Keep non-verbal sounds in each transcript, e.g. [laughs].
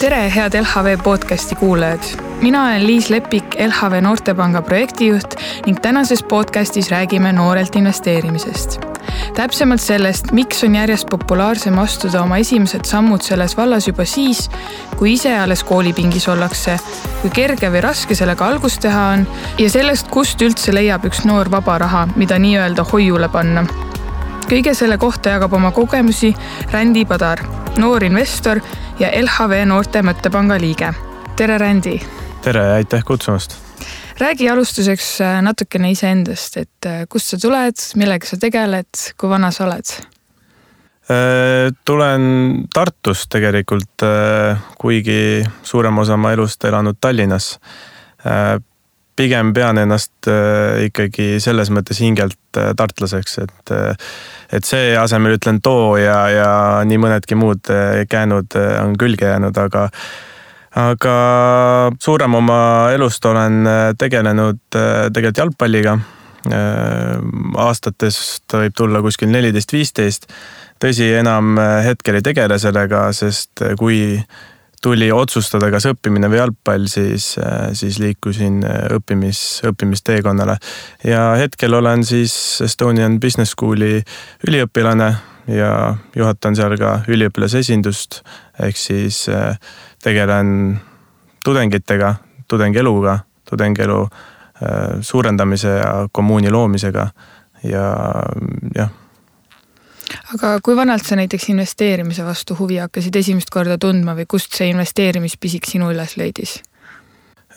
tere, head LHV podcasti kuulajad. mina olen Liis Lepik, LHV Noortepanga projektijuht ning tänases podcastis räägime noorelt investeerimisest. Täpsemalt sellest, miks on järjest populaarsem astuda oma esimesed sammud selles vallas juba siis, kui ise alles koolipingis ollakse, kui kerge või raske sellega algust teha on ja sellest, kust üldse leiab üks noor vaba raha, mida nii-öelda hoiule panna kõige selle kohta jagab oma kogemusi Rändi Padar, noor investor ja LHV Noorte Mõttepanga liige. tere, Rändi. tere ja aitäh kutsumast. Räägi alustuseks äh, natukene iseendast, et äh, kust sa tuled, millega sa tegeled, kui vana sa oled? Äh, tulen Tartust tegelikult, kuigi suurem osa oma elust elanud Tallinnas pigem pean ennast ikkagi selles mõttes hingelt tartlaseks, et et see asemel ütlen too ja, ja nii mõnedki muud käänud on külge jäänud, aga aga suurem oma elust olen eh, tegelenud tegelikult jalgpalliga. aastatest võib tulla kuskil neliteist, viisteist. tõsi, enam hetkel ei tegele sellega, sest kui tuli otsustada, kas õppimine või jalgpall, siis, siis liikusin õppimis, õppimisteekonnale. ja hetkel olen siis Estonian Business School'i üliõpilane ja juhatan seal ka üliõpilasesindust. ehk siis eh, tegelen tudengitega, tudengieluga, tudengielu eh, suurendamise ja kommuuni loomisega ja jah aga kui vanalt sa näiteks investeerimise vastu huvi hakkasid esimest korda tundma või kust see investeerimispisik sinu üles leidis?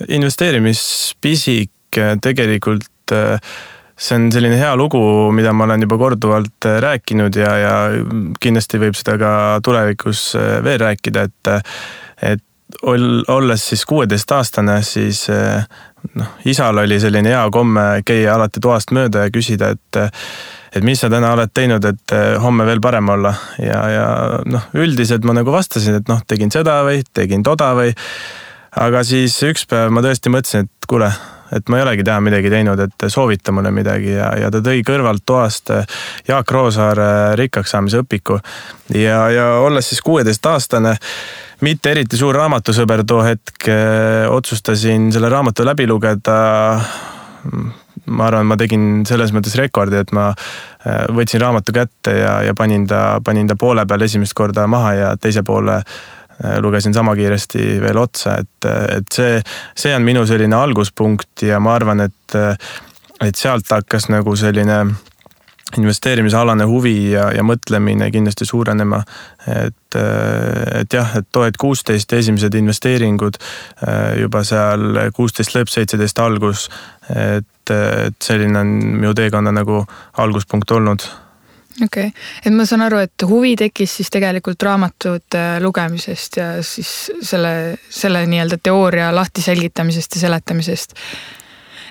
investeerimispisik eh, tegelikult eh, see on selline hea lugu, mida ma olen juba korduvalt rääkinud ja, ja kindlasti võib seda ka tulevikus veel rääkida, et, et olles siis kuueteistaastane, siis noh, isal oli selline hea komme käia alati toast mööda ja küsida, et et mis sa täna oled teinud, et eh, homme veel parem olla ja, ja noh, üldiselt ma nagu vastasin, et noh, tegin seda või tegin toda või. aga siis üks päev ma tõesti mõtlesin, et kuule, et ma ei olegi täna midagi teinud, et soovita mulle midagi ja, ja ta tõi kõrvalt toast eh, Jaak Roosaare rikkaks saamise õpiku. ja, ja olles siis kuueteistaastane, mitte eriti suur raamatusõber too hetk, eh, otsustasin selle raamatu läbi lugeda ma arvan, ma tegin selles mõttes rekordi, et ma võtsin raamatu kätte ja, ja panin ta, panin ta poole peal esimest korda maha ja teise poole äh, lugesin sama kiiresti veel otsa, et, et see, see on minu selline alguspunkt ja ma arvan, et, et sealt hakkas nagu selline investeerimisalane huvi ja, ja mõtlemine kindlasti suurenema. et, et jah, et tuhat kuusteist esimesed investeeringud juba seal kuusteist lõpp, seitseteist algus. et, et selline on minu teekonna nagu alguspunkt olnud okei okay., et ma saan aru, et huvi tekkis siis tegelikult raamatute lugemisest ja siis selle, selle nii-öelda teooria lahti selgitamisest ja seletamisest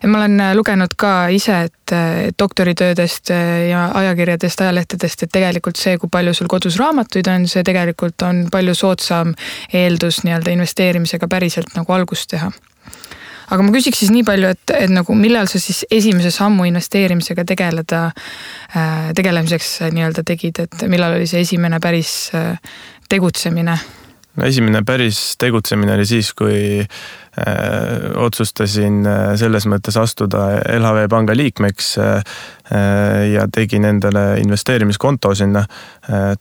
ja ma olen äh, lugenud ka ise, et doktoritöödest äh, ja ajakirjadest, ajalehtedest, et tegelikult see, kui palju sul kodus raamatuid on, see tegelikult on palju soodsam eeldus nii-öelda investeerimisega päriselt nagu algust teha aga ma küsiks siis nii palju, et, et nagu millal sa siis esimese sammu investeerimisega tegeleda, äh, tegelemiseks nii-öelda tegid, et millal oli see esimene päris tegutsemine? Esimene päris tegutsemine oli siis, kui Äh, otsustasin äh, selles mõttes astuda LHV panga liikmeks äh, ja tegin endale investeerimiskonto sinna.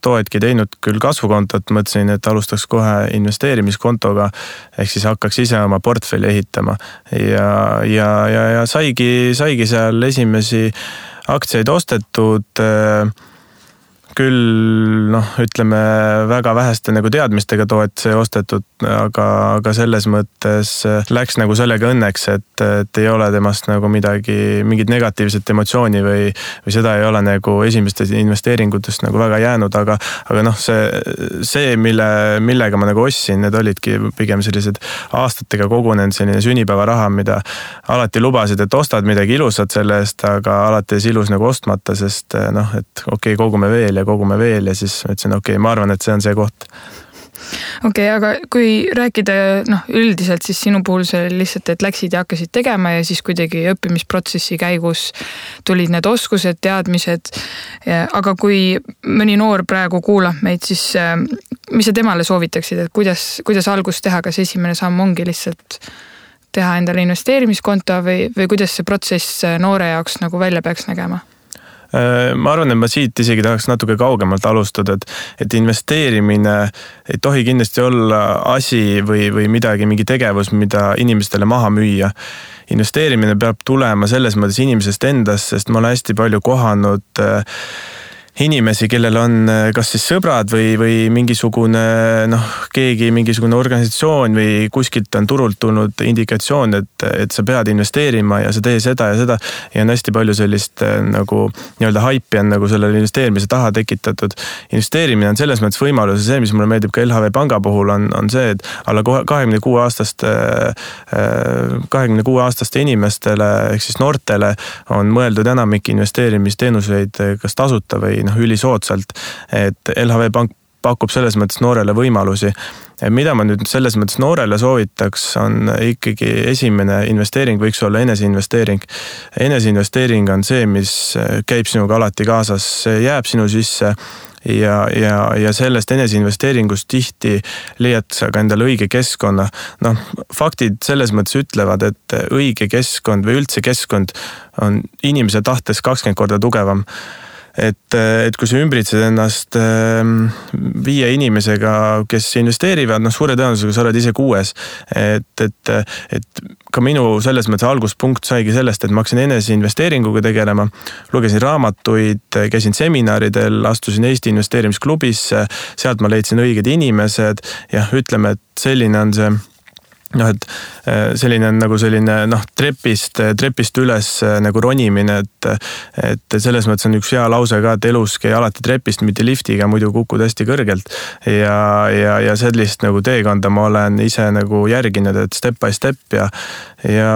too hetk ei teinud küll kasvukontot, mõtlesin, et alustaks kohe investeerimiskontoga. ehk siis hakkaks ise oma portfelli ehitama ja, ja, ja, ja saigi, saigi seal esimesi aktsiaid ostetud küll noh, ütleme väga väheste nagu teadmistega too hetk sai ostetud, aga, aga selles mõttes läks nagu sellega õnneks, et, et ei ole temast nagu midagi, mingit negatiivset emotsiooni või, või seda ei ole nagu esimestest investeeringutest nagu väga jäänud, aga, aga noh, see, see, mille, millega ma nagu ostsin, need olidki pigem sellised aastatega kogunenud selline sünnipäevaraha, mida alati lubasid, et ostad midagi ilusat selle eest, aga alati jäi ilus nagu ostmata, sest noh, et okei okay,, kogume veel ja kogume veel ja siis ma ütlesin, okei okay,, ma arvan, et see on see koht okei okay,, aga kui rääkida noh, üldiselt siis sinu puhul see lihtsalt, et läksid ja hakkasid tegema ja siis kuidagi õppimisprotsessi käigus tulid need oskused, teadmised. aga kui mõni noor praegu kuulab meid, siis äh, mis sa temale soovitaksid, et kuidas, kuidas algust teha, kas esimene samm ongi lihtsalt teha endale investeerimiskonto või, või kuidas see protsess noore jaoks nagu välja peaks nägema? Äh, ma arvan, et ma siit isegi tahaks natuke kaugemalt alustada, et, et investeerimine ei tohi kindlasti olla asi või, või midagi, mingi tegevus, mida inimestele maha müüa. investeerimine peab tulema selles mõttes inimesest endast, sest ma olen hästi palju kohanud äh, inimesi, kellel on äh, kas siis sõbrad või, või mingisugune noh, keegi, mingisugune organisatsioon või kuskilt on turult tulnud indikatsioon, et, et sa pead investeerima ja sa tee seda ja seda. ja on hästi palju sellist äh, nagu nii-öelda haipi on nagu sellele investeerimise taha tekitatud. investeerimine on selles mõttes võimalus ja see, mis mulle meeldib ka LHV Panga puhul on, on see, et alla kahekümne kuue aastaste, kahekümne kuue aastaste inimestele ehk siis noortele on mõeldud enamik investeerimisteenuseid kas tasuta või noh, ülisoodsalt. et LHV Pank pakub selles mõttes noorele võimalusi. mida ma nüüd selles mõttes noorele soovitaks, on ikkagi esimene investeering võiks olla eneseinvesteering. eneseinvesteering on see, mis käib sinuga alati kaasas, see jääb sinu sisse ja, ja, ja sellest eneseinvesteeringust tihti leiad sa ka endale õige keskkonna. noh, faktid selles mõttes ütlevad, et õige keskkond või üldse keskkond on inimese tahtes kakskümmend korda tugevam et, et kui sa ümbritsed ennast ehm, viie inimesega, kes investeerivad, noh, suure tõenäosusega sa oled ise kuues. et, et, et ka minu selles mõttes alguspunkt saigi sellest, et ma hakkasin eneseinvesteeringuga tegelema. lugesin raamatuid, käisin seminaridel, astusin Eesti investeerimisklubisse, sealt ma leidsin õiged inimesed. jah, ütleme, et selline on see noh, et äh, selline on nagu selline noh, trepist, trepist üles äh, nagu ronimine, et, et selles mõttes on üks hea lause ka, et elus käi alati trepist, mitte liftiga, muidu kukud hästi kõrgelt. ja, ja, ja sellist nagu teekonda ma olen ise nagu järginud, et step by step ja, ja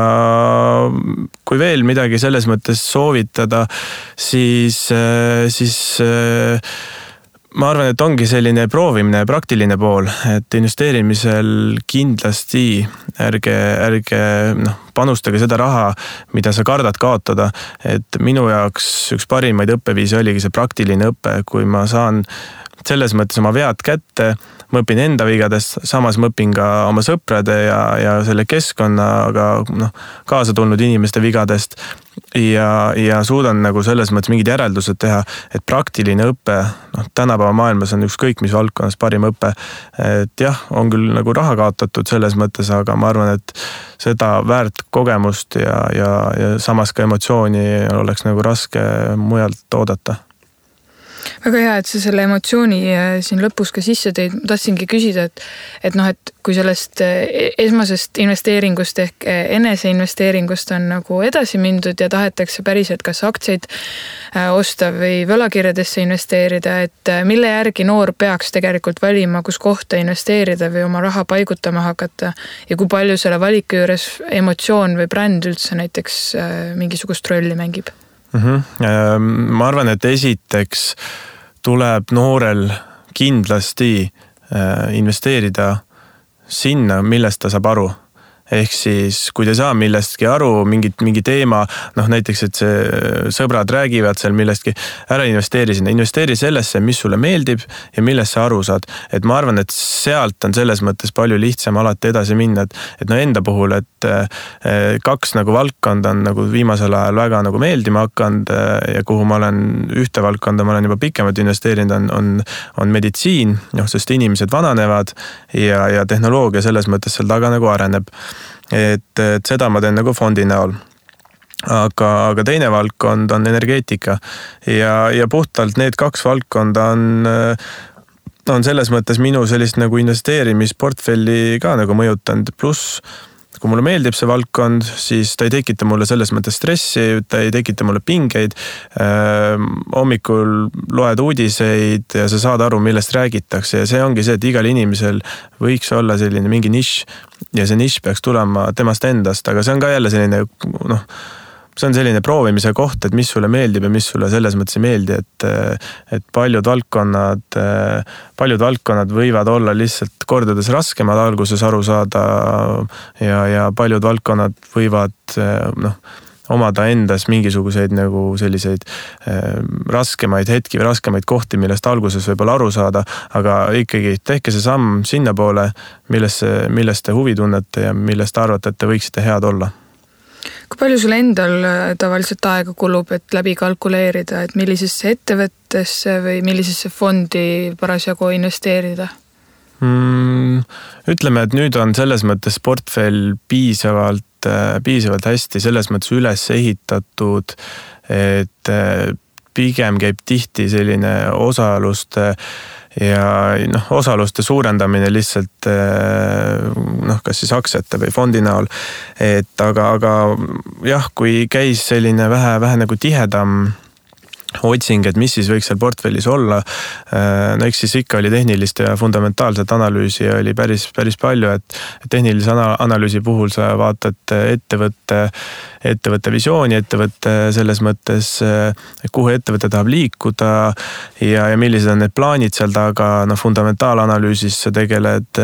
kui veel midagi selles mõttes soovitada, siis, äh, siis ma arvan, et ongi selline proovimine, praktiline pool, et investeerimisel kindlasti ärge, ärge noh, panustage seda raha, mida sa kardad kaotada. et minu jaoks üks parimaid õppeviise oligi see praktiline õpe, kui ma saan selles mõttes oma vead kätte, ma õpin enda vigadest, samas ma õpin ka oma sõprade ja, ja selle keskkonnaga noh, kaasa tulnud inimeste vigadest. ja, ja suudan nagu selles mõttes mingid järeldused teha, et praktiline õpe, noh, tänapäeva maailmas on ükskõik mis valdkonnas parim õpe. et jah, on küll nagu raha kaotatud selles mõttes, aga ma arvan, et seda väärt kogemust ja, ja, ja samas ka emotsiooni oleks nagu raske mujalt oodata väga hea, et sa selle emotsiooni äh, siin lõpus ka sisse tõid, ma tahtsingi küsida, et, et noh, et kui sellest äh, esmasest investeeringust ehk äh, eneseinvesteeringust on nagu edasi mindud ja tahetakse päriselt kas aktsiaid osta või võlakirjadesse investeerida, et mille järgi noor peaks tegelikult valima, kus kohta investeerida või oma raha paigutama hakata ja kui palju selle valiku juures emotsioon või bränd üldse näiteks mingisugust rolli mängib mm? -hmm. ma arvan, et esiteks tuleb noorel kindlasti äh, investeerida sinna, millest ta saab aru ehk siis, kui te ei saa millestki aru, mingit, mingi teema, noh näiteks, et see sõbrad räägivad seal millestki, ära investeeri sinna, investeeri sellesse, mis sulle meeldib ja millest sa aru saad. et ma arvan, et sealt on selles mõttes palju lihtsam alati edasi minna, et, et no enda puhul, et eh, kaks nagu valdkonda on nagu viimasel ajal väga nagu meeldima hakanud ja kuhu ma olen, ühte valdkonda ma olen juba pikemalt investeerinud, on, on, on meditsiin, noh, sest inimesed vananevad ja, ja tehnoloogia selles mõttes seal taga nagu areneb et, et seda ma teen nagu fondi näol. Aga, aga teine valdkond on energeetika. Ja, ja puhtalt need kaks valdkonda on, on selles mõttes minu sellist nagu investeerimisportfelli ka nagu mõjutanud, pluss kui mulle meeldib see valdkond, siis ta ei tekita mulle selles mõttes stressi, ta ei tekita mulle pingeid äh,. hommikul loed uudiseid ja sa saad aru, millest räägitakse ja see ongi see, et igal inimesel võiks olla selline mingi nišš ja see nišš peaks tulema temast endast, aga see on ka jälle selline noh see on selline proovimise koht, et mis sulle meeldib ja mis sulle selles mõttes ei meeldi, et, et paljud valdkonnad, paljud valdkonnad võivad olla lihtsalt kordades raskemad alguses aru saada. ja, ja paljud valdkonnad võivad noh, omada endas mingisuguseid nagu selliseid äh, raskemaid hetki või raskemaid kohti, millest alguses võib-olla aru saada, aga ikkagi tehke see samm sinnapoole, millesse, millest te huvi tunnete ja millest te arvate, et te võiksite head olla kui palju sul endal äh, tavaliselt aega kulub, et läbi kalkuleerida, et millisesse ettevõttesse või millisesse fondi parasjagu investeerida mm,? ütleme, et nüüd on selles mõttes portfell piisavalt, äh, piisavalt hästi selles mõttes üles ehitatud, et äh, pigem käib tihti selline osaluste ja noh, osaluste suurendamine lihtsalt kas siis aktsiate või fondi näol. et aga, aga jah, kui käis selline vähe, vähe nagu tihedam otsing, et mis siis võiks seal portfellis olla. Äh, no eks siis ikka oli tehnilist ja fundamentaalset analüüsi oli päris, päris palju, et tehnilise analüüsi puhul sa vaatad ettevõtte, ettevõtte visiooni, ettevõtte selles mõttes, kuhu ettevõte tahab liikuda ja, ja millised on need plaanid seal taga, noh fundamentaalanalüüsis sa tegeled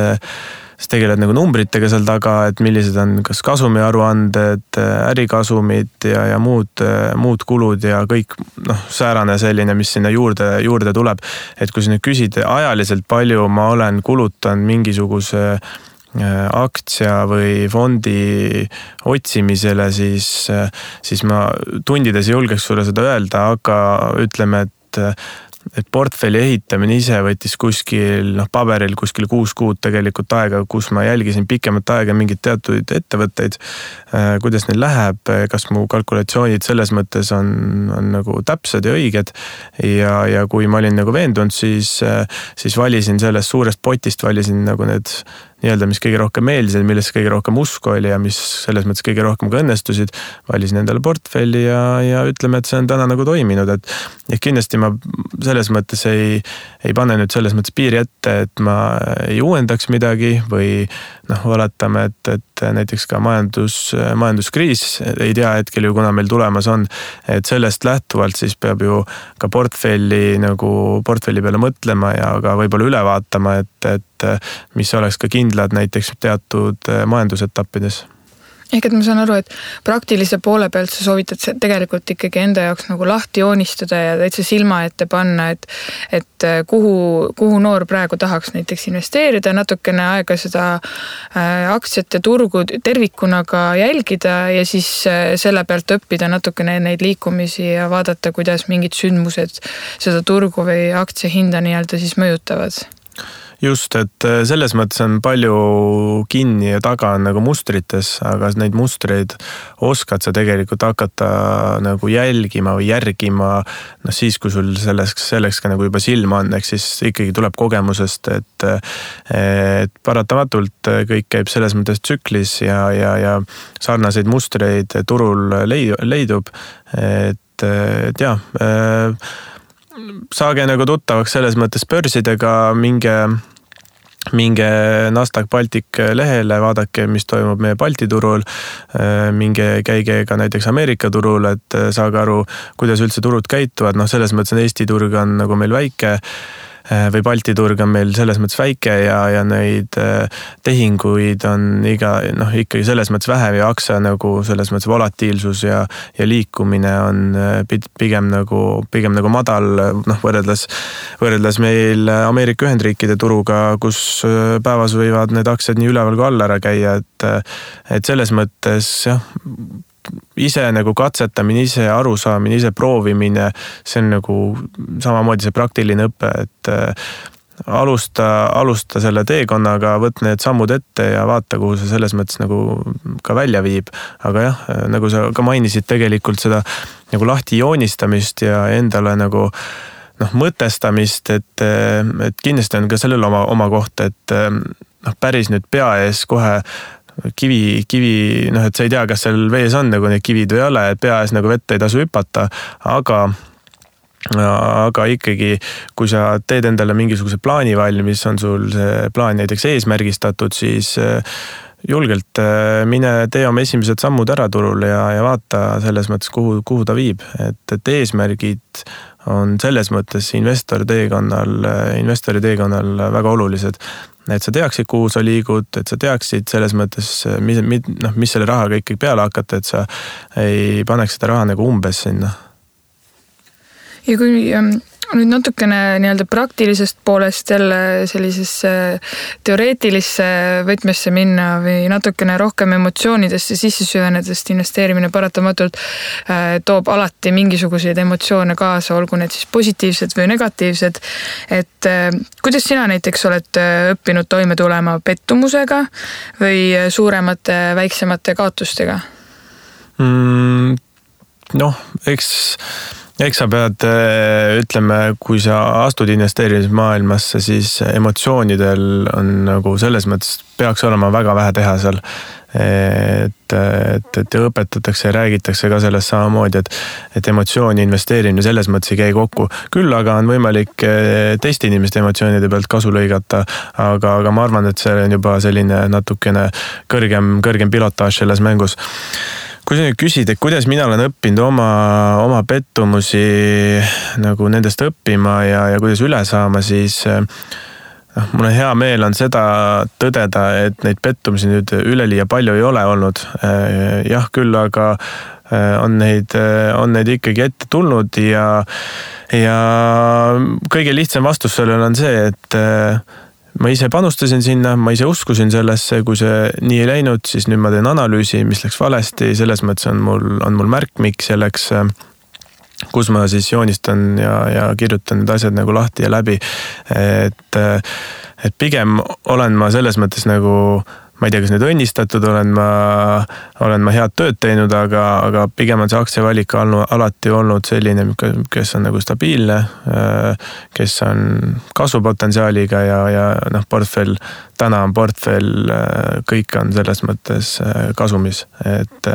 sa tegeled nagu numbritega seal taga, et millised on kas kasumiaruanded, ärikasumid ja, ja muud, muud kulud ja kõik noh, säärane selline, mis sinna juurde, juurde tuleb. et kui sa nüüd küsid ajaliselt, palju ma olen kulutanud mingisuguse äh, aktsia või fondi otsimisele, siis, siis ma tundides ei julgeks sulle seda öelda, aga ütleme, et et portfelli ehitamine ise võttis kuskil noh, paberil kuskil kuus kuud tegelikult aega, kus ma jälgisin pikemat aega mingeid teatud ettevõtteid. Äh, kuidas neil läheb, kas mu kalkulatsioonid selles mõttes on, on nagu täpsed ja õiged. ja, ja kui ma olin nagu veendunud, siis, äh, siis valisin sellest suurest potist, valisin nagu need nii-öelda, mis kõige rohkem meeldisid, millesse kõige rohkem usku oli ja mis selles mõttes kõige rohkem ka õnnestusid. valisin endale portfelli ja, ja ütleme, et see on täna nagu toiminud, et ehk kindlasti ma selles mõttes ei, ei pane nüüd selles mõttes piiri ette, et ma ei uuendaks midagi või noh, oletame, et, et näiteks ka majandus, majanduskriis ei tea hetkel ju, kuna meil tulemas on. et sellest lähtuvalt siis peab ju ka portfelli nagu portfelli peale mõtlema ja ka võib-olla üle vaatama, et, et mis oleks ka kindlad näiteks teatud majandusetappides ehk et ma saan aru, et praktilise poole pealt sa soovitad tegelikult ikkagi enda jaoks nagu lahti joonistada ja täitsa silma ette panna, et et äh, kuhu, kuhu noor praegu tahaks näiteks investeerida, natukene aega seda äh, aktsiate turgu tervikuna ka jälgida ja siis äh, selle pealt õppida natukene neid liikumisi ja vaadata, kuidas mingid sündmused seda turgu või aktsia hinda nii-öelda siis mõjutavad just, et äh, selles mõttes on palju kinni ja taga on nagu mustrites, aga neid mustreid oskad sa tegelikult hakata nagu jälgima või järgima. noh, siis kui sul selleks, selleks ka nagu juba silma on, ehk siis ikkagi tuleb kogemusest, et, et paratamatult kõik käib selles mõttes tsüklis ja, ja, ja sarnaseid mustreid turul leidub. et, et jah saage nagu tuttavaks selles mõttes börsidega, minge minge Nasdaq Baltic lehele, vaadake, mis toimub meie Balti turul. minge, käige ka näiteks Ameerika turul, et saage aru, kuidas üldse turud käituvad, noh, selles mõttes on Eesti turg on nagu meil väike Äh, või Balti turg on meil selles mõttes väike ja, ja neid äh, tehinguid on iga noh, ikkagi selles mõttes vähem ja aktsia nagu selles mõttes volatiilsus ja, ja liikumine on äh, pigem nagu, pigem nagu madal, noh võrreldes, võrreldes meil Ameerika Ühendriikide turuga, kus päevas võivad need aktsiad nii üleval kui all ära käia, et, et selles mõttes jah ise nagu katsetamine, ise arusaamine, ise proovimine, see on nagu samamoodi see praktiline õpe, et äh, alusta, alusta selle teekonnaga, võta need sammud ette ja vaata, kuhu see selles mõttes nagu ka välja viib. aga jah, nagu sa ka mainisid, tegelikult seda nagu lahti joonistamist ja endale nagu noh, mõtestamist, et, et kindlasti on ka sellel oma, oma koht, et noh, päris nüüd pea ees kohe kivi, kivi, noh, et sa ei tea, kas seal vees on nagu need kivid või ei ole, et pea ees nagu vette ei tasu hüpata, aga aga ikkagi, kui sa teed endale mingisuguse plaani valmis, on sul see plaan näiteks eesmärgistatud, siis äh, julgelt äh, mine tee oma esimesed sammud ära turul ja, ja vaata selles mõttes, kuhu, kuhu ta viib, et, et eesmärgid on selles mõttes investori teekonnal, investori teekonnal väga olulised et sa teaksid, kuhu sa liigud, et sa teaksid selles mõttes, mis, noh, mis selle rahaga ikkagi peale hakata, et sa ei paneks seda raha nagu umbes sinna. ja kui ähm, nüüd natukene nii-öelda praktilisest poolest jälle sellisesse teoreetilisse võtmesse minna või natukene rohkem emotsioonidesse sisse süvenedest investeerimine paratamatult äh, toob alati mingisuguseid emotsioone kaasa, olgu need siis positiivsed või negatiivsed. et äh, kuidas sina näiteks oled äh, õppinud toime tulema pettumusega või suuremate, väiksemate kaotustega mm,? noh, eks eks sa pead, äh, ütleme, kui sa astud investeerimismaailmasse, siis emotsioonidel on nagu selles mõttes peaks olema väga vähe teha seal. et, et, et õpetatakse ja räägitakse ka sellest samamoodi, et, et emotsiooni investeerimine selles mõttes ei käi kokku. küll aga on võimalik äh, teiste inimeste emotsioonide pealt kasu lõigata, aga, aga ma arvan, et see on juba selline natukene kõrgem, kõrgem pilotaaž selles mängus kui sa nüüd küsid, et kuidas mina olen õppinud oma, oma pettumusi nagu nendest õppima ja, ja kuidas üle saama, siis noh, mul on hea meel on seda tõdeda, et neid pettumusi nüüd üleliia palju ei ole olnud. jah, küll aga on neid, on neid ikkagi ette tulnud ja, ja kõige lihtsam vastus sellele on see, et ma ise panustasin sinna, ma ise uskusin sellesse, kui see nii ei läinud, siis nüüd ma teen analüüsi, mis läks valesti, selles mõttes on mul, on mul märkmik selleks, kus ma siis joonistan ja, ja kirjutan need asjad nagu lahti ja läbi. et, et pigem olen ma selles mõttes nagu ma ei tea, kas nüüd õnnistatud olen ma, olen ma head tööd teinud, aga, aga pigem on see aktsiavalik alati olnud selline, kes on nagu stabiilne, kes on kasvupotentsiaaliga ja, ja noh, portfell, täna on portfell, kõik on selles mõttes kasumis, et,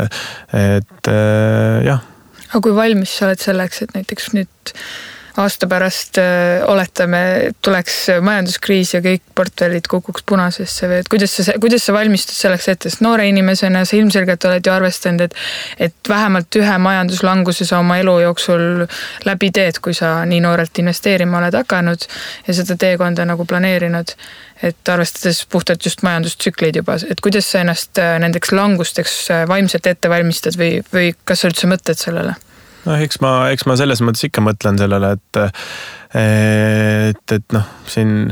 et jah. aga kui valmis sa oled selleks, et näiteks nüüd aasta pärast äh, oletame, tuleks majanduskriis ja kõik portfellid kukuks punasesse või et kuidas sa, kuidas sa valmistud selleks ette, sest noore inimesena sa ilmselgelt oled ju arvestanud, et, et vähemalt ühe majanduslanguse sa oma elu jooksul läbi teed, kui sa nii noorelt investeerima oled hakanud ja seda teekonda nagu planeerinud. et arvestades puhtalt just majandustsükleid juba, et kuidas sa ennast äh, nendeks langusteks äh, vaimselt ette valmistad või, või kas sa üldse mõtled sellele? Noh, eks ma, eks ma selles mõttes ikka mõtlen sellele, et, et, et noh, siin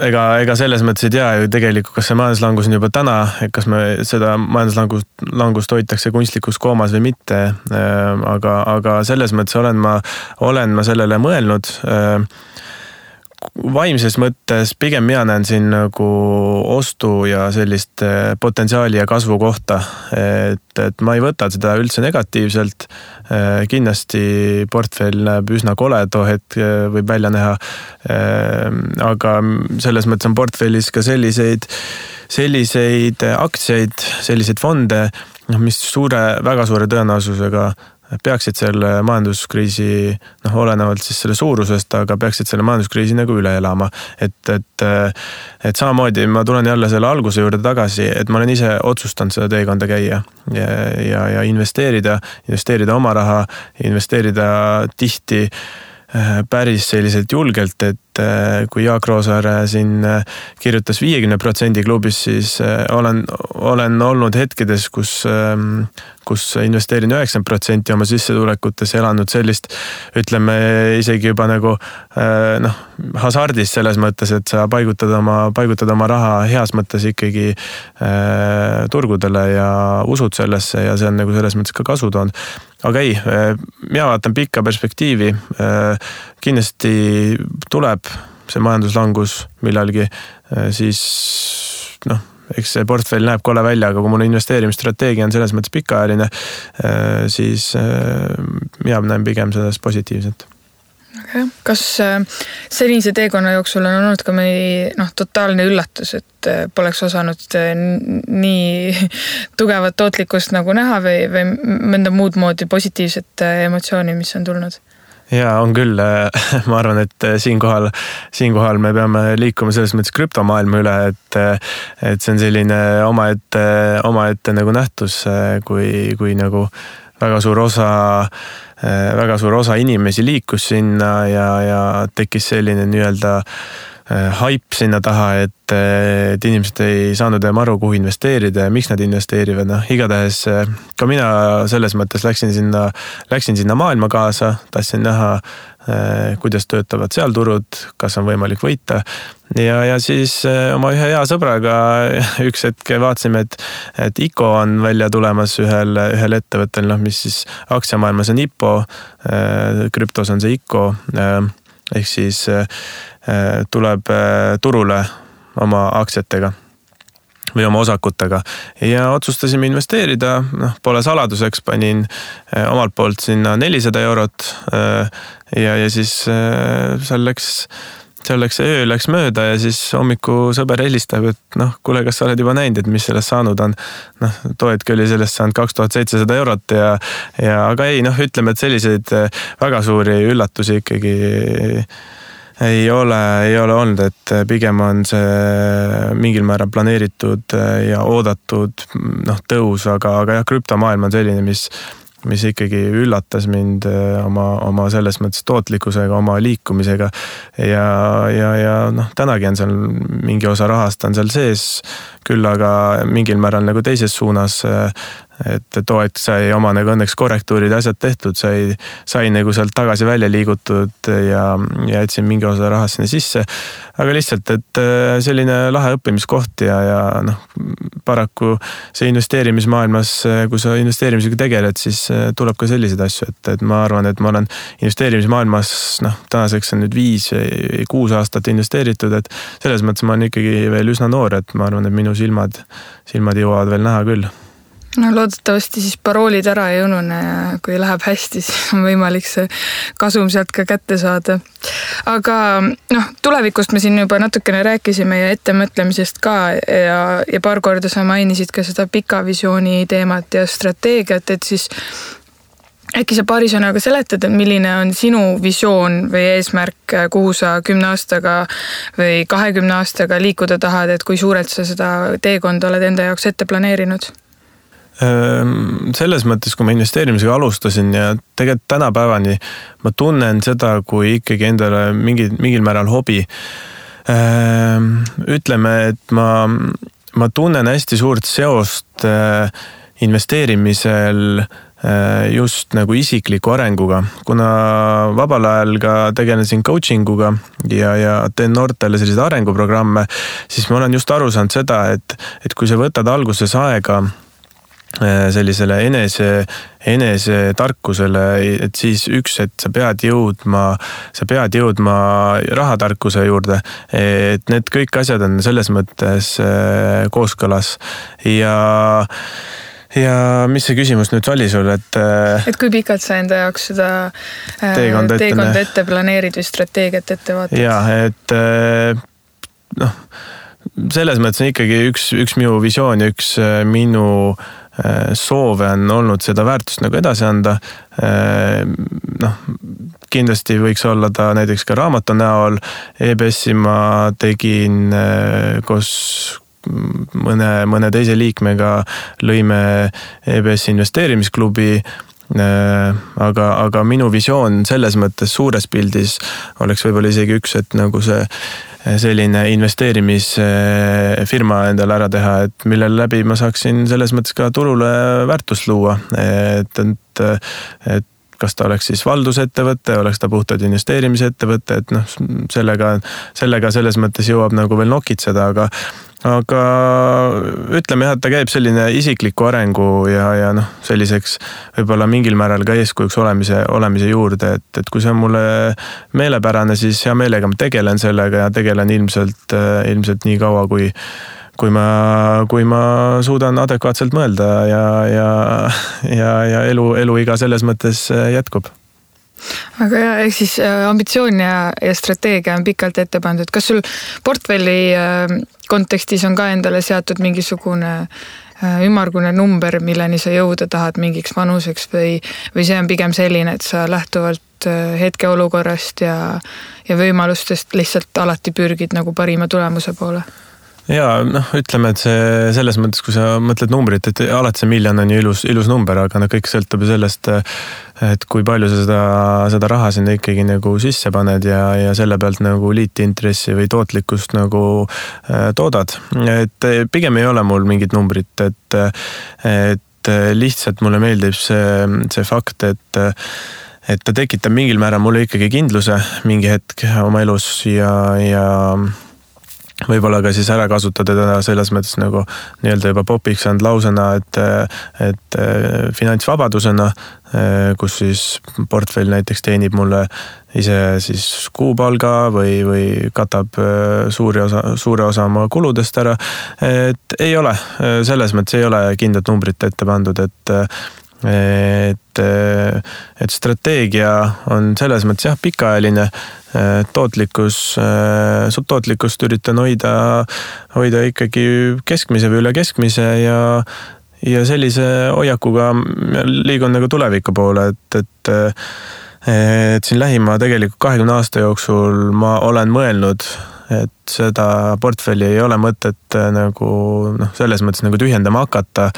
ega, ega selles mõttes ei tea ju tegelikult, kas see majanduslangus on juba täna, et kas me seda majanduslangust, langust hoitakse kunstlikus koomas või mitte. aga, aga selles mõttes olen ma, olen ma sellele mõelnud vaimses mõttes pigem mina näen siin nagu ostu ja sellist eh, potentsiaali ja kasvu kohta. et, et ma ei võta seda üldse negatiivselt. Eh, kindlasti portfell näeb üsna kole, too hetk eh, võib välja näha. aga selles mõttes on portfellis ka selliseid, selliseid aktsiaid, selliseid fonde, noh, mis suure, väga suure tõenäosusega peaksid selle majanduskriisi, noh, olenevalt siis selle suurusest, aga peaksid selle majanduskriisi nagu üle elama. et, et, et samamoodi ma tulen jälle selle alguse juurde tagasi, et ma olen ise otsustanud seda teekonda käia ja, ja, ja investeerida, investeerida oma raha, investeerida tihti äh, päris selliselt julgelt, et äh, kui Jaak Roosaare siin äh, kirjutas viiekümne protsendi klubis, siis olen, olen olnud hetkedes, kus ähm, kus investeerin üheksakümmend protsenti oma sissetulekutes, elanud sellist, ütleme isegi juba nagu äh, noh, hasardis selles mõttes, et sa paigutad oma, paigutad oma raha heas mõttes ikkagi äh, turgudele ja usud sellesse ja see on nagu selles mõttes ka kasu toonud. aga ei, äh, mina vaatan pikka perspektiivi. kindlasti tuleb see majanduslangus millalgi, siis noh eks see portfell näeb kole välja, aga kui mul investeerimisstrateegia on selles mõttes pikaajaline, äh, siis äh, mina näen pigem sellest positiivselt väga hea, kas äh, senise teekonna jooksul on olnud ka mõni noh, totaalne üllatus, et poleks osanud nii [laughs] tugevat tootlikkust nagu näha või, või mõnda muud moodi positiivset emotsiooni, mis on tulnud? Ja on küll, [laughs] ma arvan, et äh, siinkohal, siinkohal me peame liikuma selles mõttes krüptomaailma üle, et, äh, et see on selline omaette, omaette nagu nähtus, äh, kui, kui nagu väga suur osa, väga suur osa inimesi liikus sinna ja, ja tekkis selline nii-öelda haip sinna taha, et, et inimesed ei saanud enam aru, kuhu investeerida ja miks nad investeerivad, noh igatahes ka mina selles mõttes läksin sinna, läksin sinna maailma kaasa, tahtsin näha Äh, kuidas töötavad seal turud, kas on võimalik võita. ja, ja siis äh, oma ühe hea sõbraga [laughs] üks hetk vaatasime, et, et ICO on välja tulemas ühel, ühel ettevõttel, noh, mis siis aktsiamaailmas on IPO, äh, krüptos on see ICO. ehk siis tuleb turule oma aktsiatega või oma osakutega ja otsustasime investeerida, noh, pole saladuseks, panin eh, omalt poolt sinna nelisada eurot. Eh, ja, ja siis eh, seal läks, seal läks see öö läks mööda ja siis hommiku sõber helistab, et noh, kuule, kas sa oled juba näinud, et mis sellest saanud on. noh, too hetk oli sellest saanud kaks tuhat seitsesada eurot ja, ja aga ei noh, ütleme, et selliseid väga suuri üllatusi ikkagi ei ole, ei ole olnud, et pigem on see mingil määral planeeritud ja oodatud noh, tõus, aga, aga jah, krüptomaailm on selline, mis mis ikkagi üllatas mind oma, oma selles mõttes tootlikkusega, oma liikumisega. ja, ja, ja noh, tänagi on seal mingi osa rahast on seal sees, küll aga mingil määral nagu teises suunas et too hetk sai oma nagu õnneks korrektuurid ja asjad tehtud, sai, sai nagu sealt tagasi välja liigutud ja, ja jätsin mingi osa rahast sinna sisse. aga lihtsalt, et äh, selline lahe õppimiskoht ja, ja noh, paraku see investeerimismaailmas, kui sa investeerimisega tegeled, siis äh, tuleb ka selliseid asju, et, et ma arvan, et ma olen investeerimismaailmas noh, tänaseks on nüüd viis kuus aastat investeeritud, et selles mõttes ma olen ikkagi veel üsna noor, et ma arvan, et minu silmad, silmad jõuavad veel näha küll no loodetavasti siis paroolid ära ei unune ja kui läheb hästi, siis on võimalik see kasum sealt ka kätte saada. aga noh, tulevikust me siin juba natukene rääkisime ja ettemõtlemisest ka ja, ja paar korda sa mainisid ka seda pika visiooni teemat ja strateegiat, et siis äkki sa paari sõnaga seletad, et milline on sinu visioon või eesmärk, kuhu sa kümne aastaga või kahekümne aastaga liikuda tahad, et kui suurelt sa seda teekonda oled enda jaoks ette planeerinud? Selles mõttes, kui ma investeerimisega alustasin ja tegelikult tänapäevani ma tunnen seda kui ikkagi endale mingi, mingil määral hobi. Ütleme, et ma, ma tunnen hästi suurt seost investeerimisel just nagu isikliku arenguga, kuna vabal ajal ka tegelesin coaching uga ja, ja teen noortele selliseid arenguprogramme, siis ma olen just aru saanud seda, et, et kui sa võtad alguses aega sellisele enese, enesetarkusele, et siis üks, et sa pead jõudma, sa pead jõudma rahatarkuse juurde. et need kõik asjad on selles mõttes äh, kooskõlas ja ja mis see küsimus nüüd oli sul, et? Äh, et kui pikalt sa enda jaoks seda teekonda ette, teekonda ette planeerid või strateegiat ette vaatad? ja, et noh, selles mõttes on ikkagi üks, üks minu visioon ja üks minu äh, Äh, soove on olnud seda väärtust nagu edasi anda. Äh, noh, kindlasti võiks olla ta näiteks ka raamatu näol. EBS-i ma tegin äh, koos mõne, mõne teise liikmega lõime EBS investeerimisklubi aga, aga minu visioon selles mõttes suures pildis oleks võib-olla isegi üks, et nagu see selline investeerimisfirma endale ära teha, et mille läbi ma saaksin selles mõttes ka turule väärtust luua, et, et, et kas ta oleks siis valdusettevõte, oleks ta puhtalt investeerimisettevõte, et noh, sellega, sellega selles mõttes jõuab nagu veel nokitseda, aga aga ütleme jah, et ta käib selline isikliku arengu ja, ja noh, selliseks võib-olla mingil määral ka eeskujuks olemise, olemise juurde, et, et kui see on mulle meelepärane, siis hea meelega ma tegelen sellega ja tegelen ilmselt, ilmselt nii kaua, kui kui ma, kui ma suudan adekvaatselt mõelda ja, ja, ja, ja elu, eluiga selles mõttes jätkub aga ja ehk siis äh, ambitsioon ja, ja strateegia on pikalt ette pandud, kas sul portfelli äh, kontekstis on ka endale seatud mingisugune äh, ümmargune number, milleni sa jõuda tahad mingiks vanuseks või, või see on pigem selline, et sa lähtuvalt hetkeolukorrast ja, ja võimalustest lihtsalt alati pürgid nagu parima tulemuse poole? Ja noh, ütleme, et see selles mõttes, kui sa mõtled numbrit, et alati see miljon on ju ilus, ilus number, aga no kõik sõltub ju sellest, et kui palju sa seda, seda raha sinna ikkagi nagu sisse paned ja, ja selle pealt nagu liitintressi või tootlikkust nagu äh, toodad. et pigem ei ole mul mingit numbrit, et, et lihtsalt mulle meeldib see, see fakt, et et ta tekitab mingil määral mulle ikkagi kindluse mingi hetk oma elus ja, ja võib-olla ka siis ära kasutada teda selles mõttes nagu nii-öelda juba popiks saanud lausena, et, et finantsvabadusena, kus siis portfell näiteks teenib mulle ise siis kuupalga või, või katab suuri osa, suure osa oma kuludest ära. et ei ole, selles mõttes ei ole kindlat numbrit ette pandud, et et, et strateegia on selles mõttes jah, pikaajaline. Tootlikkus, tootlikkust üritan hoida, hoida ikkagi keskmise või üle keskmise ja ja sellise hoiakuga liigun nagu tuleviku poole, et, et et siin lähima tegelikult kahekümne aasta jooksul ma olen mõelnud, et seda portfelli ei ole mõtet nagu noh, selles mõttes nagu tühjendama hakata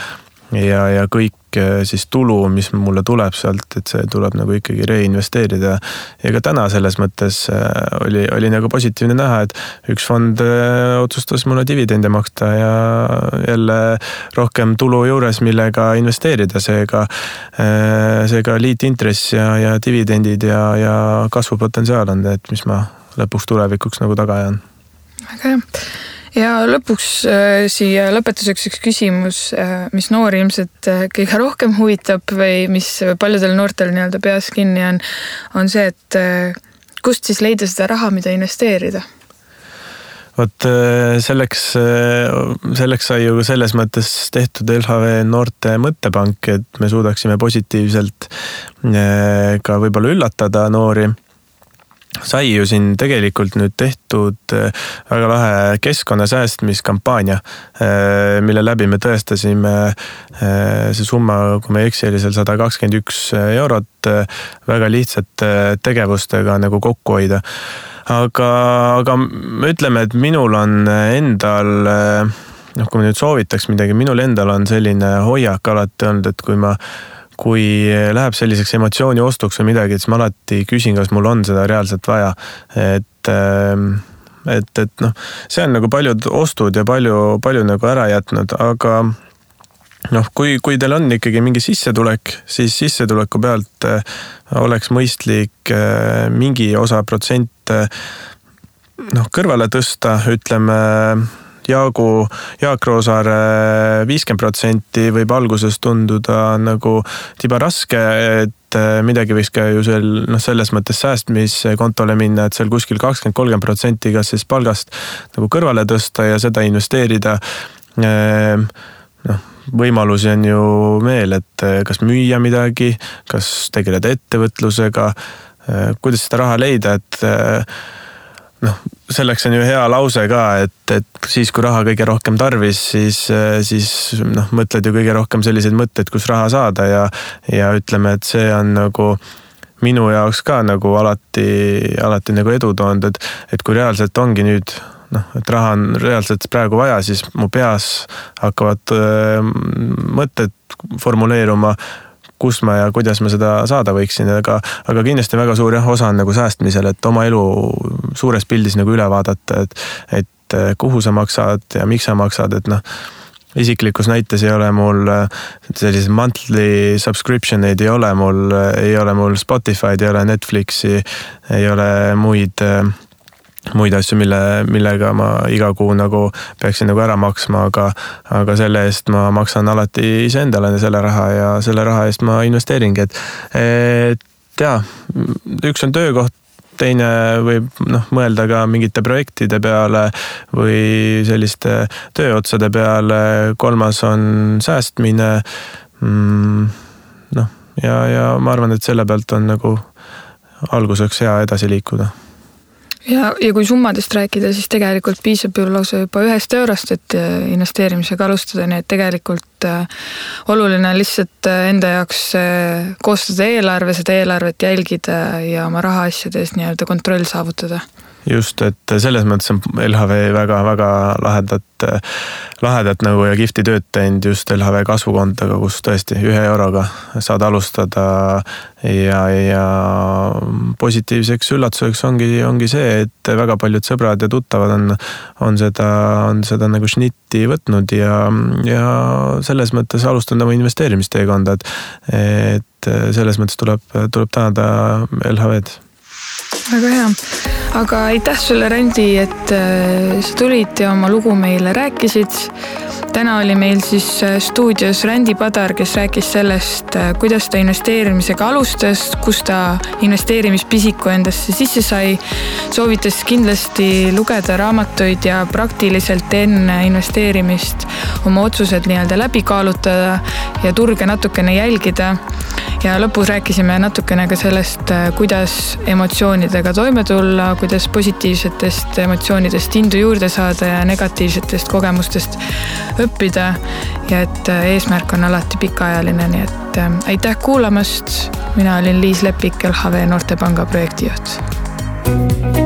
ja, ja kõik eh, siis tulu, mis mulle tuleb sealt, et see tuleb nagu ikkagi reinvesteerida. ja ka täna selles mõttes eh, oli, oli nagu positiivne näha, et üks fond eh, otsustas mulle dividende maksta ja jälle rohkem tulu juures, millega investeerida, seega, seega liitintress ja, ja dividendid ja, ja kasvupotentsiaal on need, mis ma lõpuks tulevikuks nagu taga ajan. väga hea ja lõpuks äh, siia lõpetuseks üks küsimus, äh, mis noori ilmselt äh, kõige rohkem huvitab või mis paljudel noortel nii-öelda peas kinni on, on see, et kust siis leida seda raha, mida investeerida? Vot selleks, selleks sai ju selles mõttes tehtud LHV noorte mõttepank, et me suudaksime positiivselt ka võib-olla üllatada noori sai ju siin tegelikult nüüd tehtud äh, väga lahe keskkonna säästmiskampaania, äh, mille läbi me tõestasime äh, see summa, kui ma ei eksi, oli seal sada kakskümmend üks eurot väga lihtsate tegevustega nagu kokku hoida. aga, aga ütleme, et minul on endal noh, kui ma nüüd soovitaks midagi, minul endal on selline hoiak alati olnud, et kui ma kui läheb selliseks emotsiooni ostuks või midagi, siis ma alati küsin, kas mul on seda reaalselt vaja. et, ähm, et, et noh, see on nagu paljud ostud ja palju, palju nagu ära jätnud, aga noh, kui, kui teil on ikkagi mingi sissetulek, siis sissetuleku pealt äh, oleks mõistlik äh, mingi osa protsent äh, noh, kõrvale tõsta, ütleme Jaagu, Jaak Roosaare viiskümmend protsenti võib alguses tunduda nagu tiba raske, et eh, midagi võiks ka ju seal noh, selles mõttes säästmiskontole minna, et seal kuskil kakskümmend, kolmkümmend protsenti kas siis palgast nagu kõrvale tõsta ja seda investeerida. Ehm, noh, võimalusi on ju veel, et eh, kas müüa midagi, kas tegeleda ettevõtlusega, eh, kuidas seda raha leida, et noh, selleks on ju hea lause ka, et, et siis, kui raha kõige rohkem tarvis, siis, siis noh, mõtled ju kõige rohkem selliseid mõtteid, kus raha saada ja, ja ütleme, et see on nagu minu jaoks ka nagu alati, alati nagu edu toonud, et, et kui reaalselt ongi nüüd noh, et raha on reaalselt praegu vaja, siis mu peas hakkavad öö, mõtted formuleeruma kus ma ja kuidas ma seda saada võiksin, aga, aga kindlasti väga suur jah, osa on nagu säästmisel, et oma elu suures pildis nagu üle vaadata, et, et eh, kuhu sa maksad ja miks sa maksad, et noh isiklikus näites ei ole mul eh, selliseid monthly subscription eid ei ole mul, ei ole mul Spotify'd, ei ole Netflixi, ei ole muid äh, muid asju, mille, millega ma iga kuu nagu peaksin nagu ära maksma, aga, aga selle eest ma maksan alati iseendale selle raha ja selle raha eest ma investeeringi, et, et jaa, üks on töökoht, teine võib noh, mõelda ka mingite projektide peale või selliste tööotsade peale, kolmas on säästmine mm,. noh, ja, ja ma arvan, et selle pealt on nagu alguseks hea edasi liikuda ja, ja kui summadest rääkida, siis tegelikult piisab ju lausa juba ühest eurost, et äh, investeerimisega alustada, nii et tegelikult et oluline on lihtsalt enda jaoks koostada eelarve, seda eelarvet jälgida ja oma rahaasjades nii-öelda kontroll saavutada just, et selles mõttes on LHV väga-väga lahedat, lahedat nagu ja kihvti tööd teinud just LHV kasvukontoga, kus tõesti ühe euroga saad alustada. ja, ja positiivseks üllatuseks ongi, ongi see, et väga paljud sõbrad ja tuttavad on, on seda, on seda nagu šnitti võtnud ja, ja selles mõttes alustanud oma investeerimisteekonda, et, et selles mõttes tuleb, tuleb tänada LHV-d väga hea, aga aitäh sulle, Randi, et äh, sa tulid ja oma lugu meile rääkisid. täna oli meil siis äh, stuudios Randi Padar, kes rääkis sellest, äh, kuidas ta investeerimisega alustas, kus ta investeerimispisiku endasse sisse sai. soovitas kindlasti lugeda raamatuid ja praktiliselt enne investeerimist oma otsused nii-öelda läbi kaalutada ja turge natukene jälgida ja lõpus rääkisime natukene ka sellest, kuidas emotsioonidega toime tulla, kuidas positiivsetest emotsioonidest indu juurde saada ja negatiivsetest kogemustest õppida. ja et äh, eesmärk on alati pikaajaline, nii et äh, aitäh kuulamast. mina olin Liis Lepik, LHV Noortepanga projektijuht.